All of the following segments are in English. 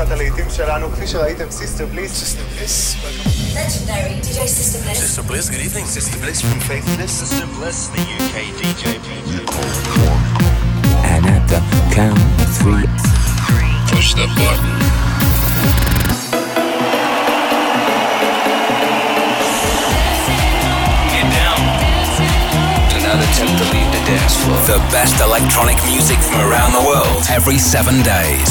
קופסת הלהיטים שלנו, כפי שראיתם, סיסטר בליס. סיסטר בליס, Legendary DJ Sister Bliss. Sister Bliss, good evening. Sister Bliss from Faithless. Sister Bliss, the UK DJ. And at the count of three, Push the button. Get down. do not attempt to leave the dance floor. The best electronic music from around the world every seven days.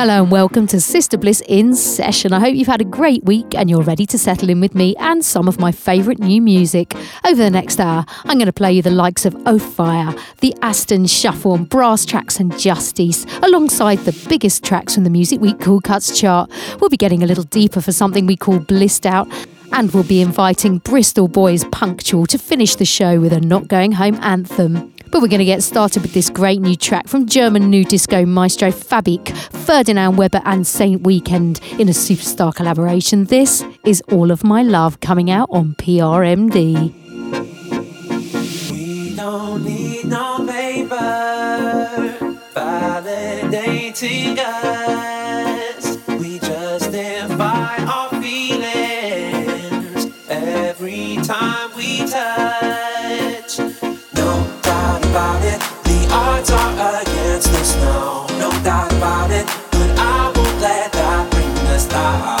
Hello and welcome to Sister Bliss in Session. I hope you've had a great week and you're ready to settle in with me and some of my favourite new music. Over the next hour, I'm going to play you the likes of Oathfire, the Aston Shuffle, and Brasstracks and Justice, alongside the biggest tracks from the Music Week Cool Cuts chart. We'll be getting a little deeper for something we call Blissed Out. And we'll be inviting Bristol Boys Punctual to finish the show with a Not Going Home anthem. But we're going to get started with this great new track from German new disco maestro Fabich, Ferdinand Weber, and Saint Weekend in a superstar collaboration. This is All of My Love coming out on PRMD. We don't need no paper validating us. About it, the odds are against us now. No doubt about it, but I won't let that bring us down.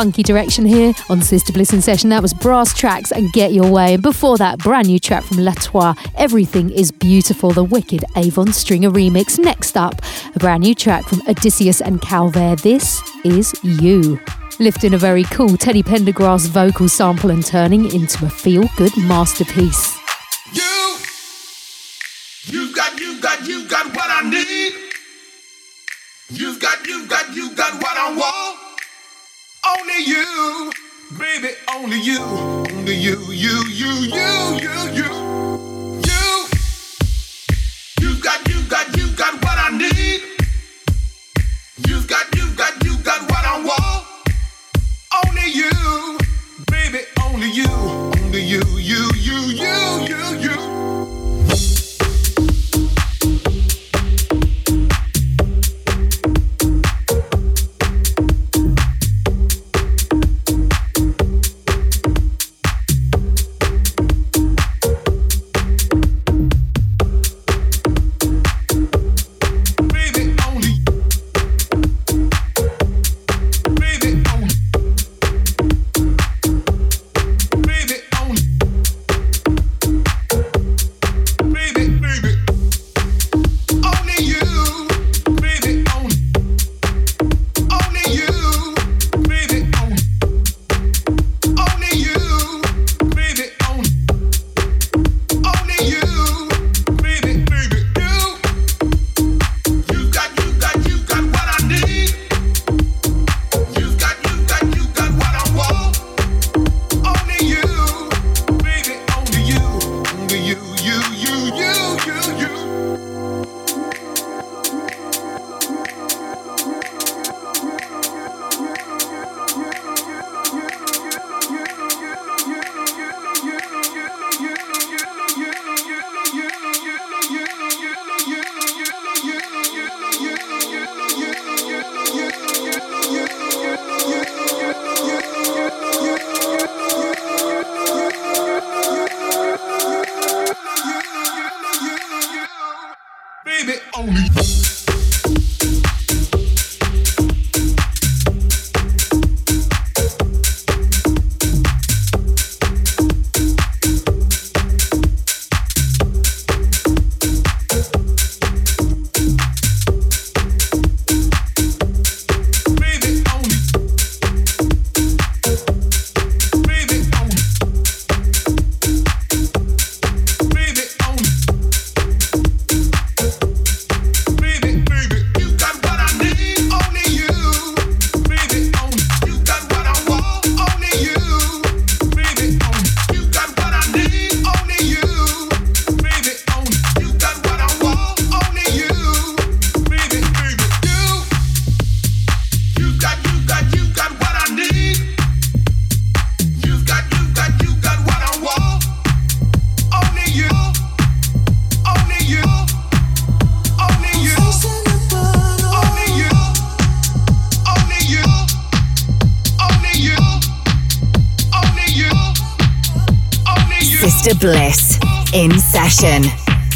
Funky direction here on Sister Bliss in Session. That was Brasstracks and Get Your Way. And before that, brand new track from Latois, Everything is Beautiful, the wicked Avon Stringer remix. Next up, a brand new track from Odysseus and Calvert. This is You. Lifting a very cool Teddy Pendergrass vocal sample and turning into a feel good masterpiece. You, you got, you got, you got what I need. You've got, you've got, you got what I want. Only you, baby, only you, only you, you, you, you, you, you. You, you've got, you've got, you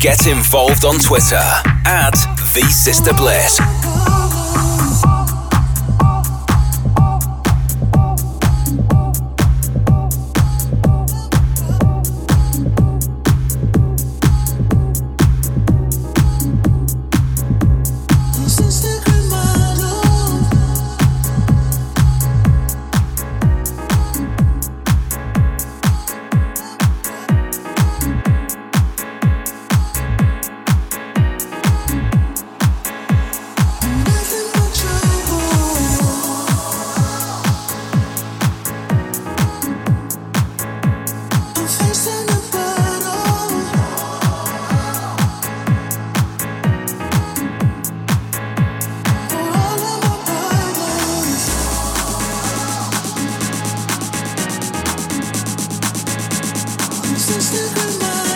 Get involved on Twitter at the Sister Bliss. sister, her mother.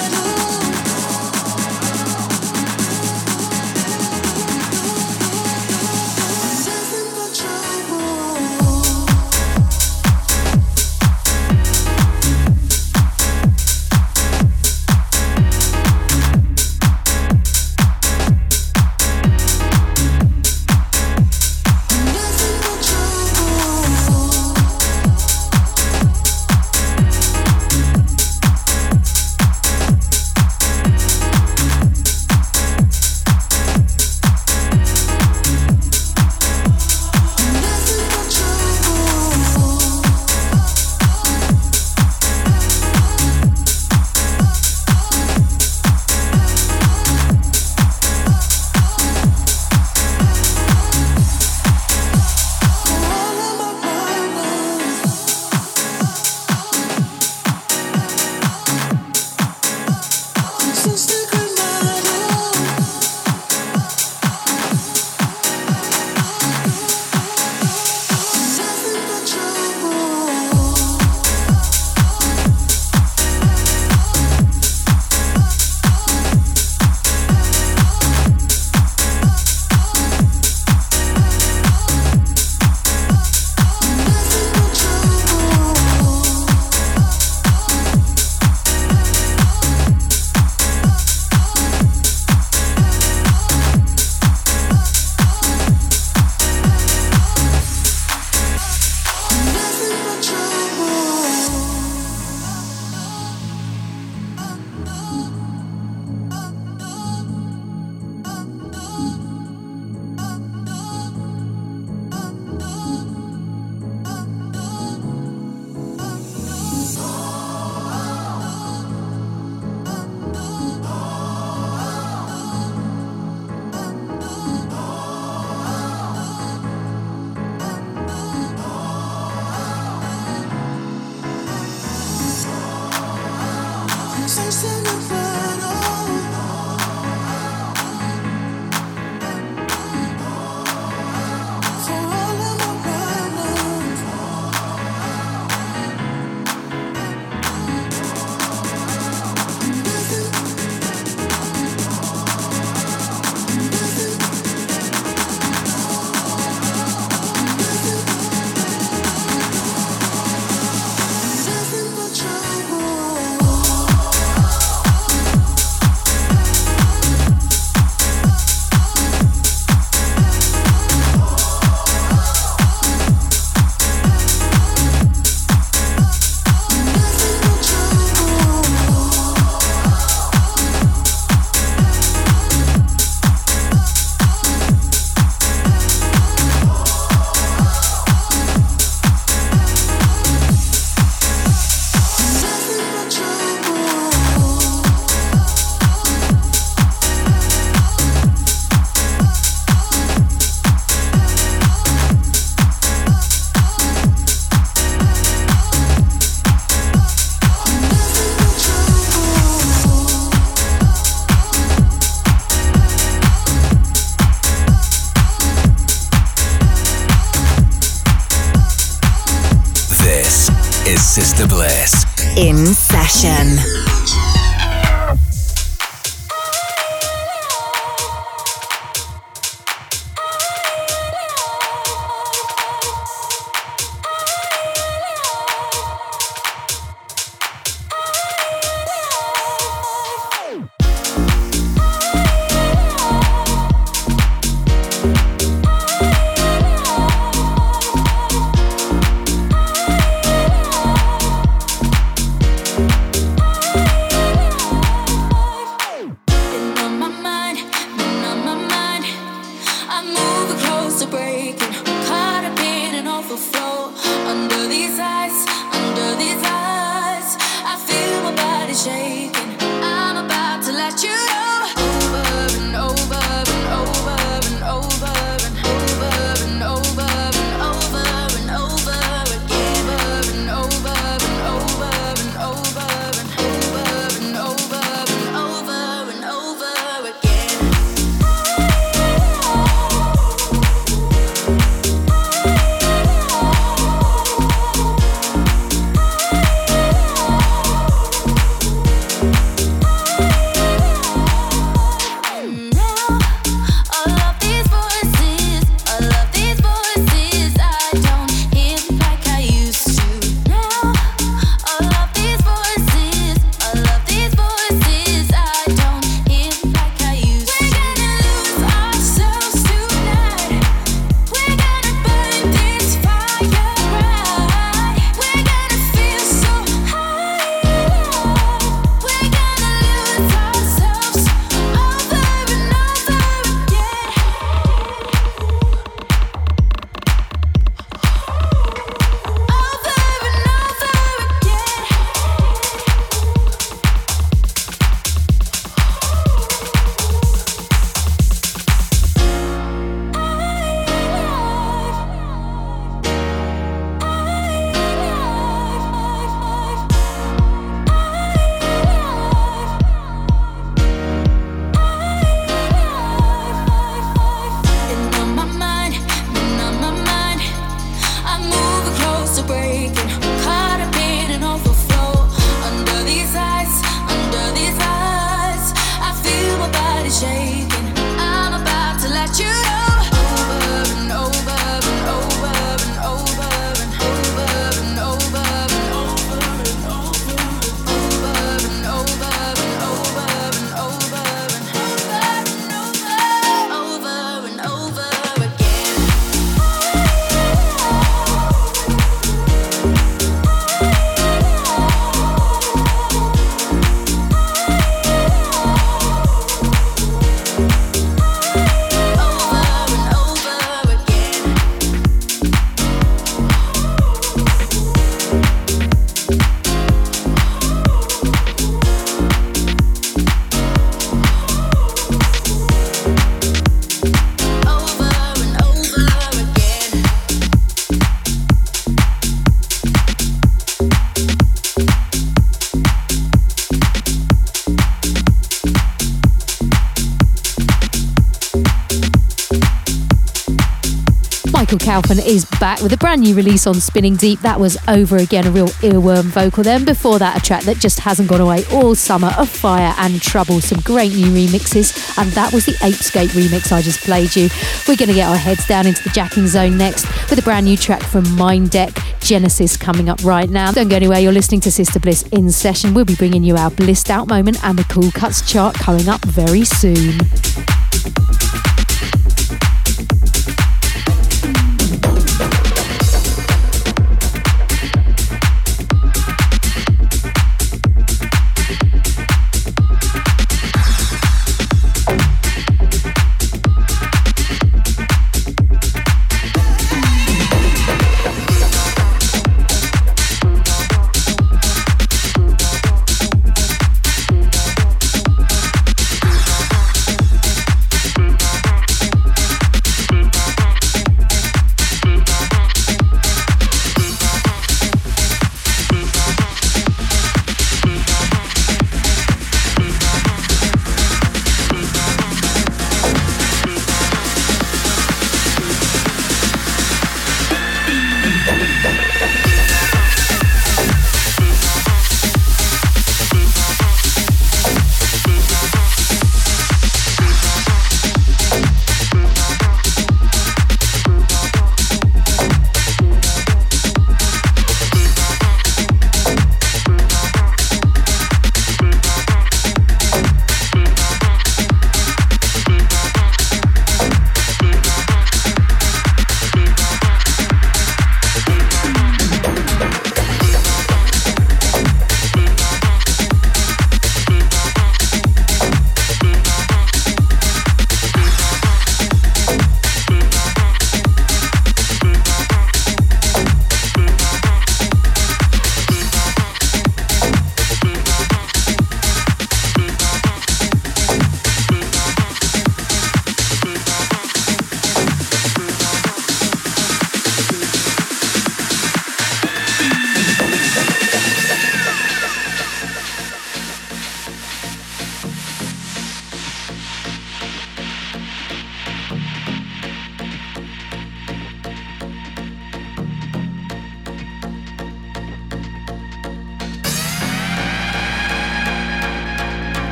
Kaufman is back with a brand new release on Spinning Deep. That was over again, a real earworm vocal. Then before that, a track that just hasn't gone away all summer of fire and trouble. Some great new remixes, and that was the Apescape remix I just played you. We're going to get our heads down into the jacking zone next with a brand new track from Mind Deck. Genesis coming up right now. Don't go anywhere, you're listening to Sister Bliss in session. We'll be bringing you our blissed out moment and the cool cuts chart coming up very soon.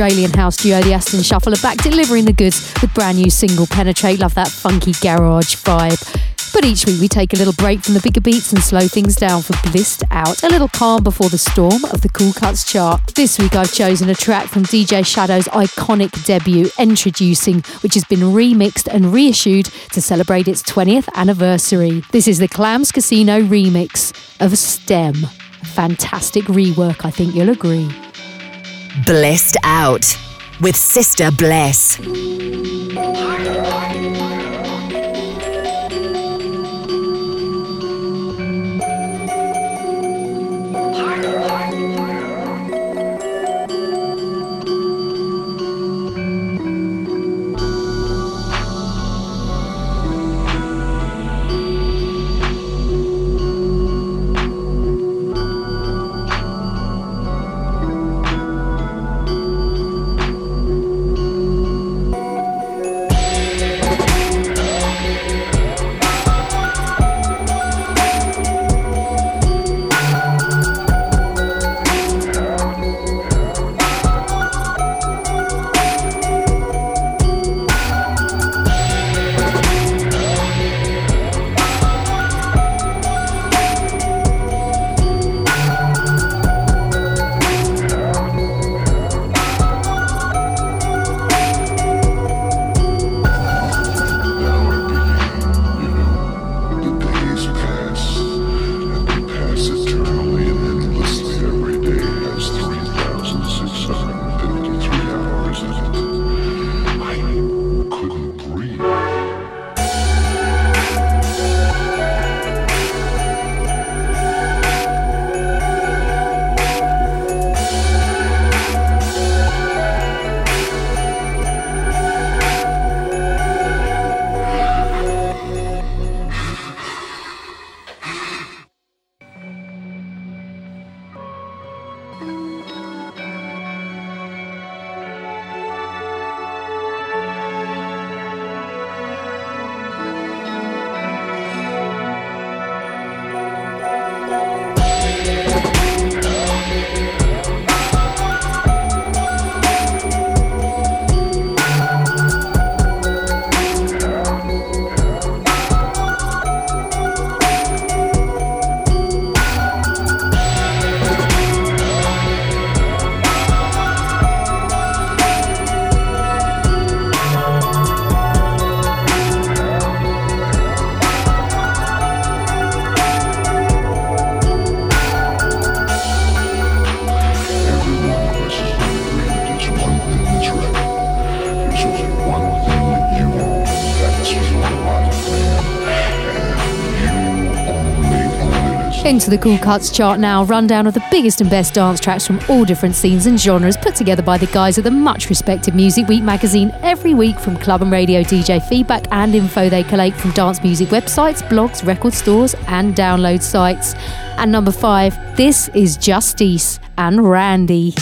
Australian house duo The Aston Shuffle are back delivering the goods with brand new single Penetrate. Love that funky garage vibe. But each week we take a little break from the bigger beats and slow things down for Blissed Out, a little calm before the storm of the Cool Cuts chart. This week I've chosen a track from DJ Shadow's iconic debut, Introducing, which has been remixed and reissued to celebrate its 20th anniversary. This is the Clams Casino remix of STEM. Fantastic rework, I think you'll agree. Blissed Out with Sister Bliss. Into the Cool Cuts chart now, rundown of the biggest and best dance tracks from all different scenes and genres put together by the guys at the much respected Music Week magazine every week from club and radio DJ feedback and info they collate from dance music websites, blogs, record stores, and download sites. And number five, this is Justice and Randy.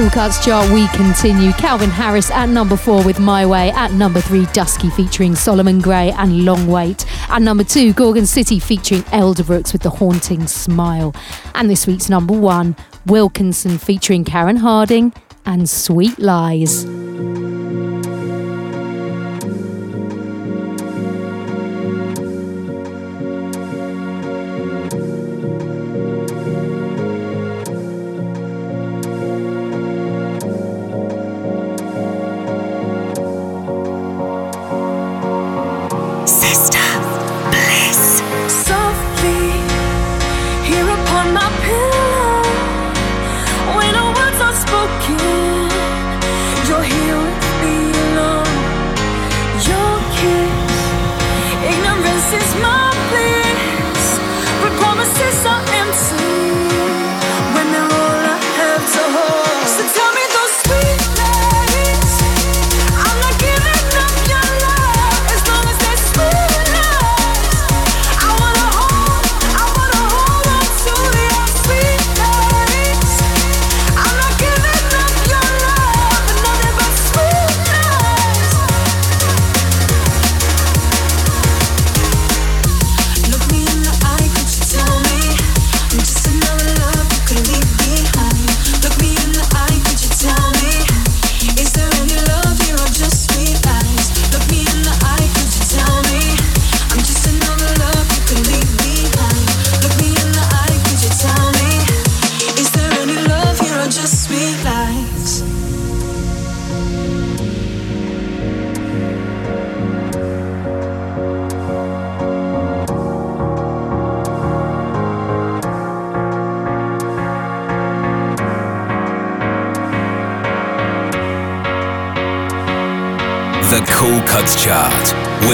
Cool Cuts chart, we continue. Calvin Harris at number four with My Way. At number three, Dusky featuring Solomon Gray and Long Wait. At number two, Gorgon City featuring Elderbrooks with The Haunting Smile. And this week's number one, Wilkinson featuring Karen Harding and Sweet Lies.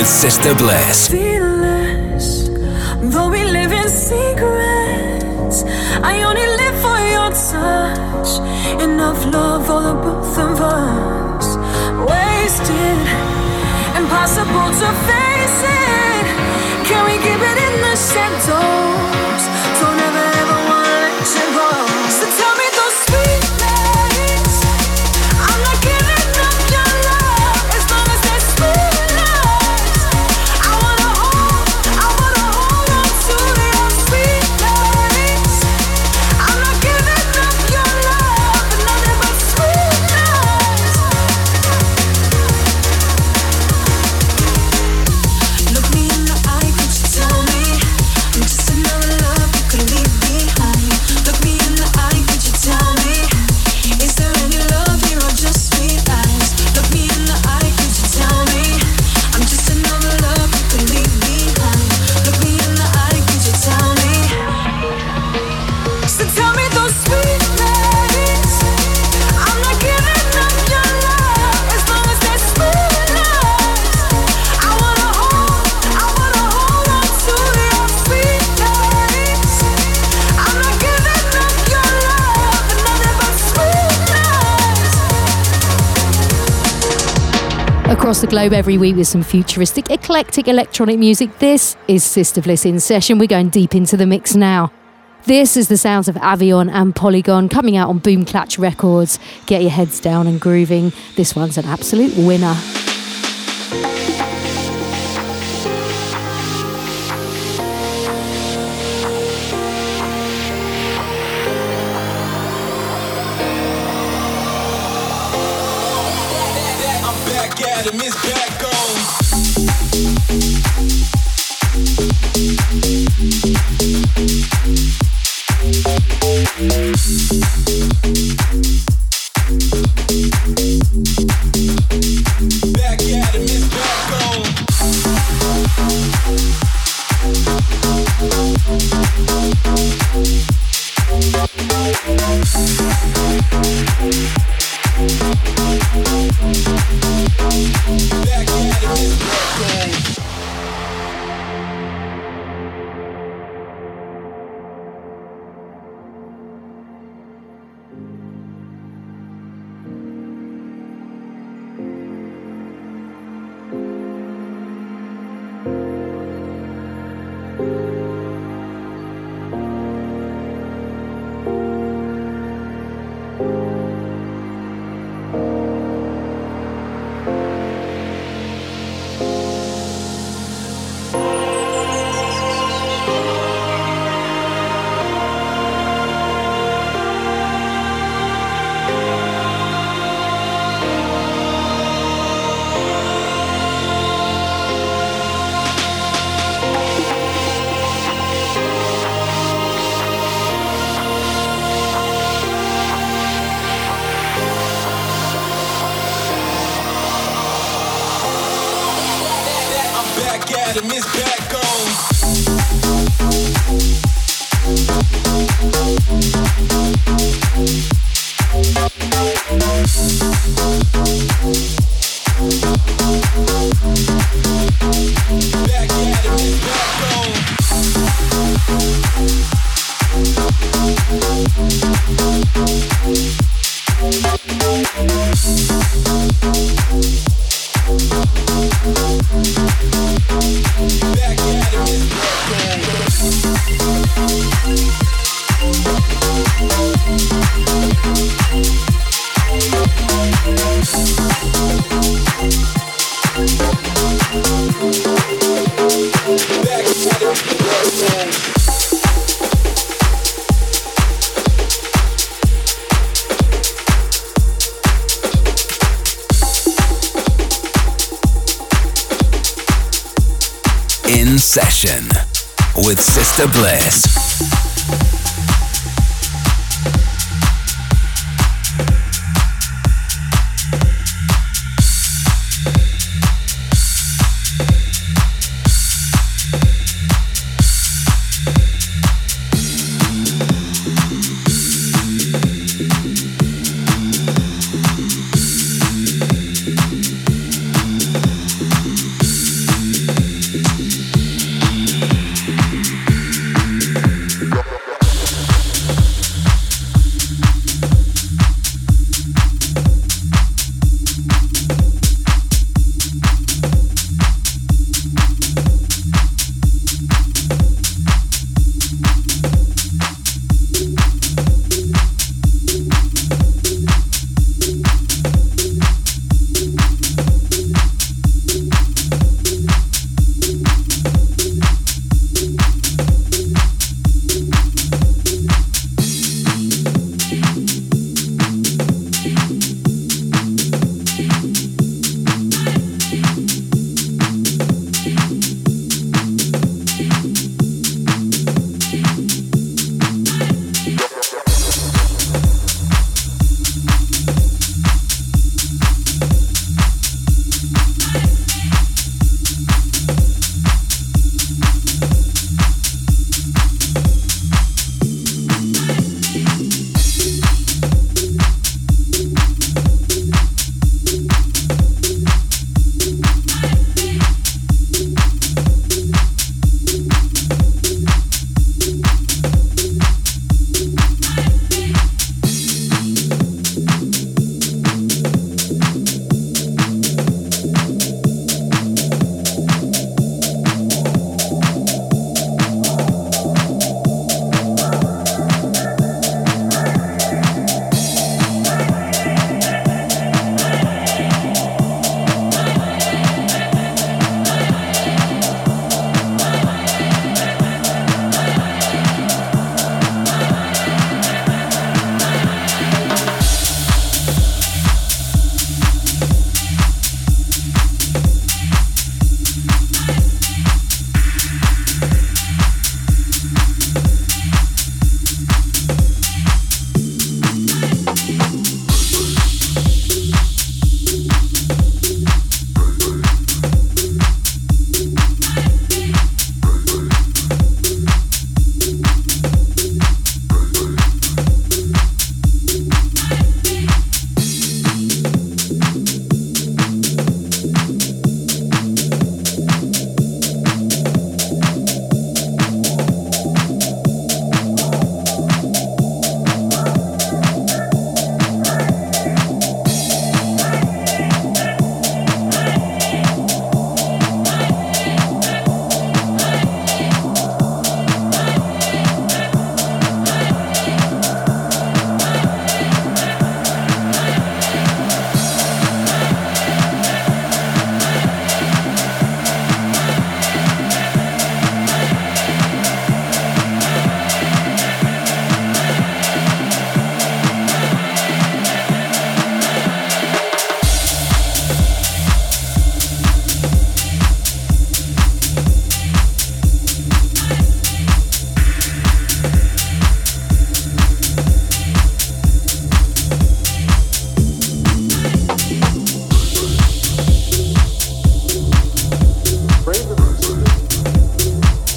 Sister Bliss. Across the globe every week with some futuristic, eclectic electronic music. This is Sister Bliss in session. We're going deep into the mix now. This is the sounds of Avion and Polygon coming out on Boom Clatch Records. Get your heads down and grooving. This one's an absolute winner. Back at him,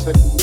But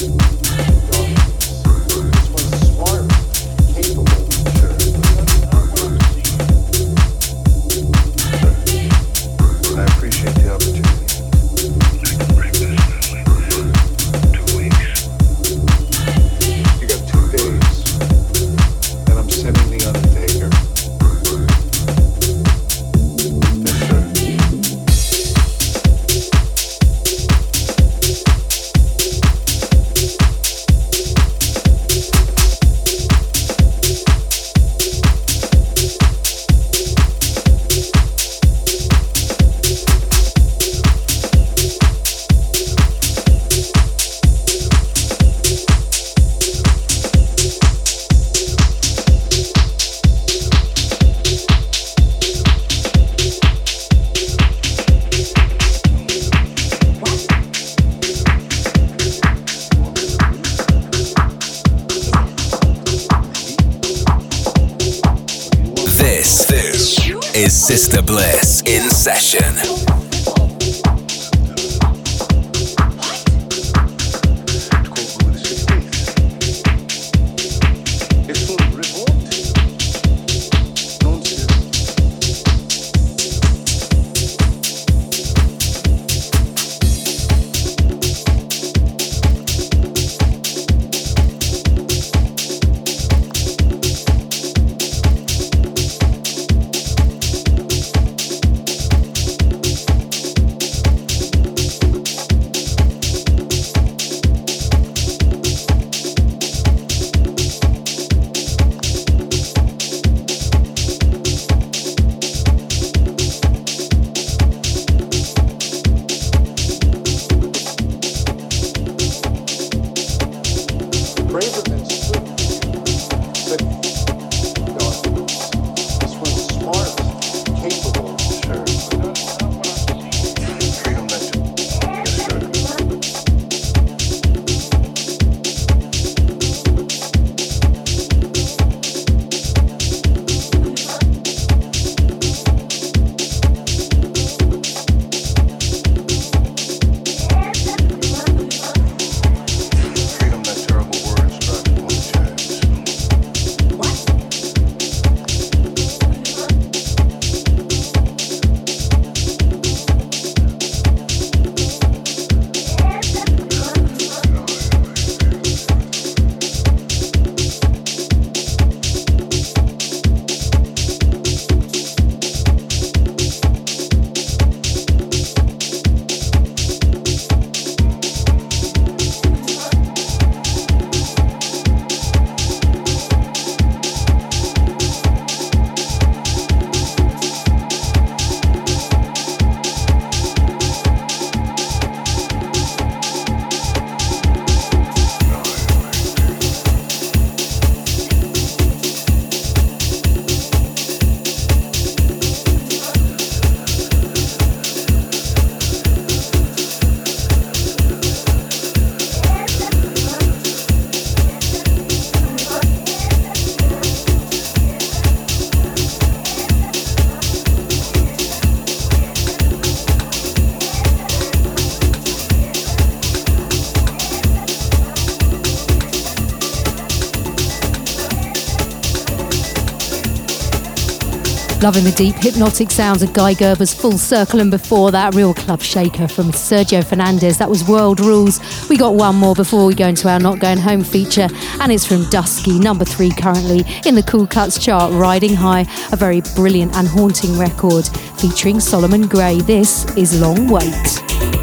Loving the deep hypnotic sounds of Guy Gerber's Full Circle, and before that, real club shaker from Sergio Fernandez. That was World Rules. We got one more before we go into our Not Going Home feature, and it's from Dusky, number three currently in the Cool Cuts chart, Riding High, a very brilliant and haunting record featuring Solomon Gray. This is Long Wait.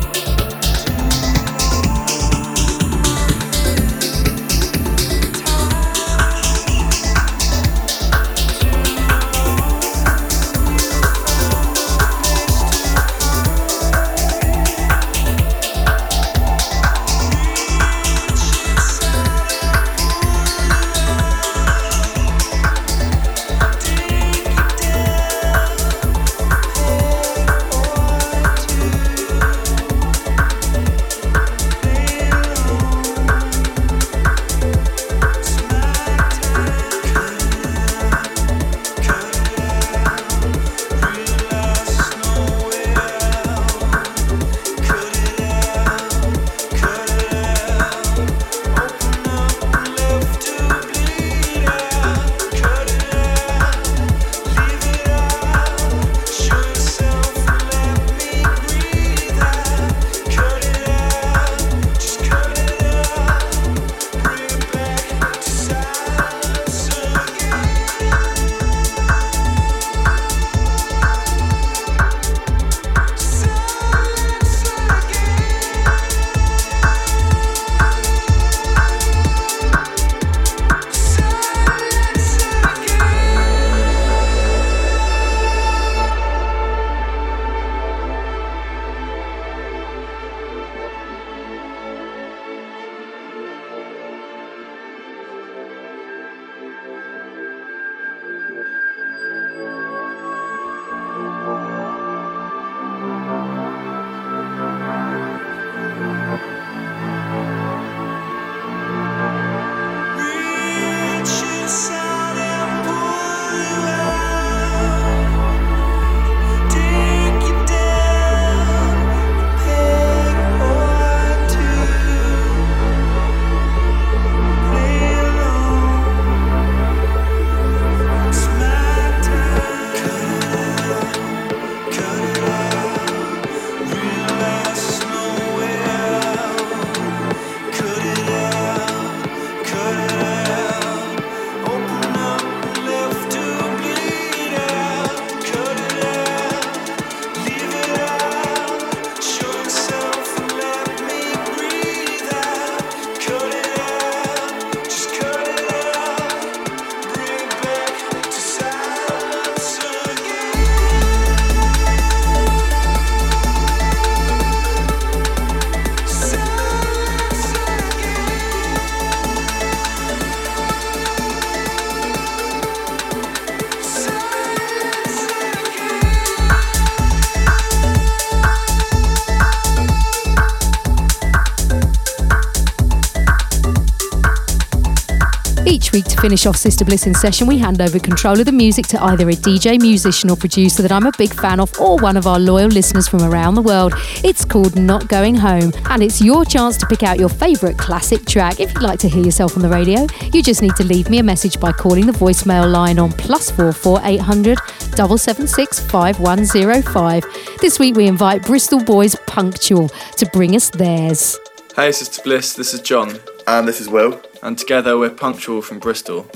Finish off Sister Bliss in session, we hand over control of the music to either a DJ, musician, or producer that I'm a big fan of, or one of our loyal listeners from around the world. It's called Not Going Home, and it's your chance to pick out your favourite classic track. If you'd like to hear yourself on the radio, you just need to leave me a message by calling the voicemail line on plus four four eight hundred double seven six five one zero five. This week we invite Bristol boys Punctual to bring us theirs. Hey, Sister Bliss, this is John. And this is Will. And together we're Punctual from Bristol.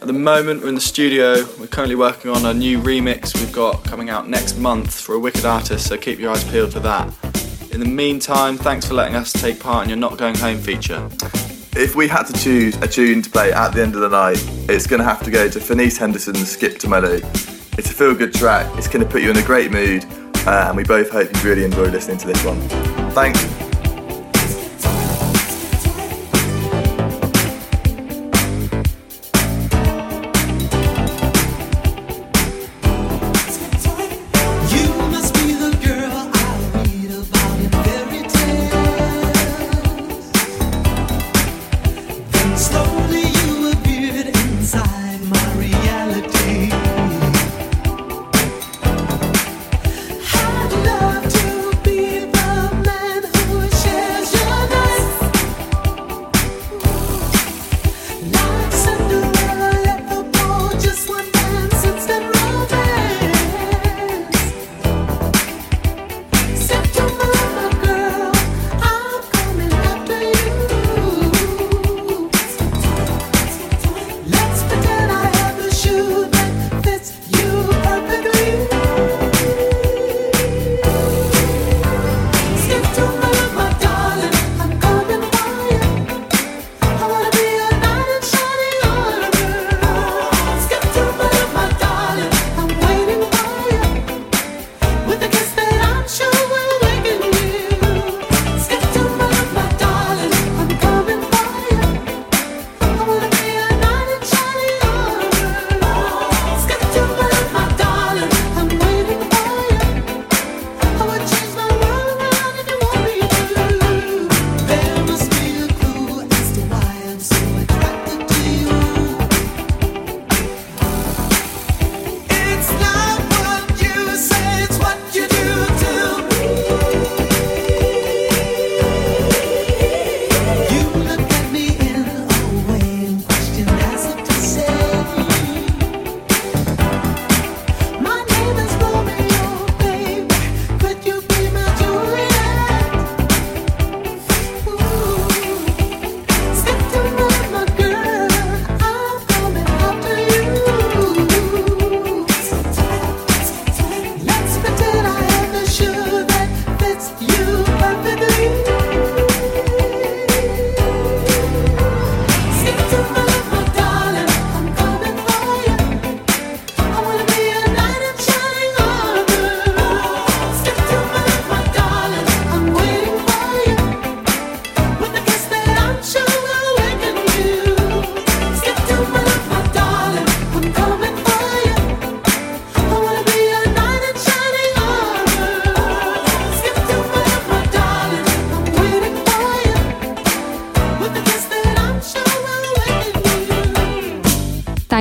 At the moment, we're in the studio. We're currently working on a new remix we've got coming out next month for a wicked artist, so keep your eyes peeled for that. In the meantime, thanks for letting us take part in your Not Going Home feature. If we had to choose a tune to play at the end of the night, it's going to have to go to Fenice Henderson's Skip to Melody. It's a feel good track, it's going to put you in a great mood, uh, and we both hope you really enjoy listening to this one. Thanks.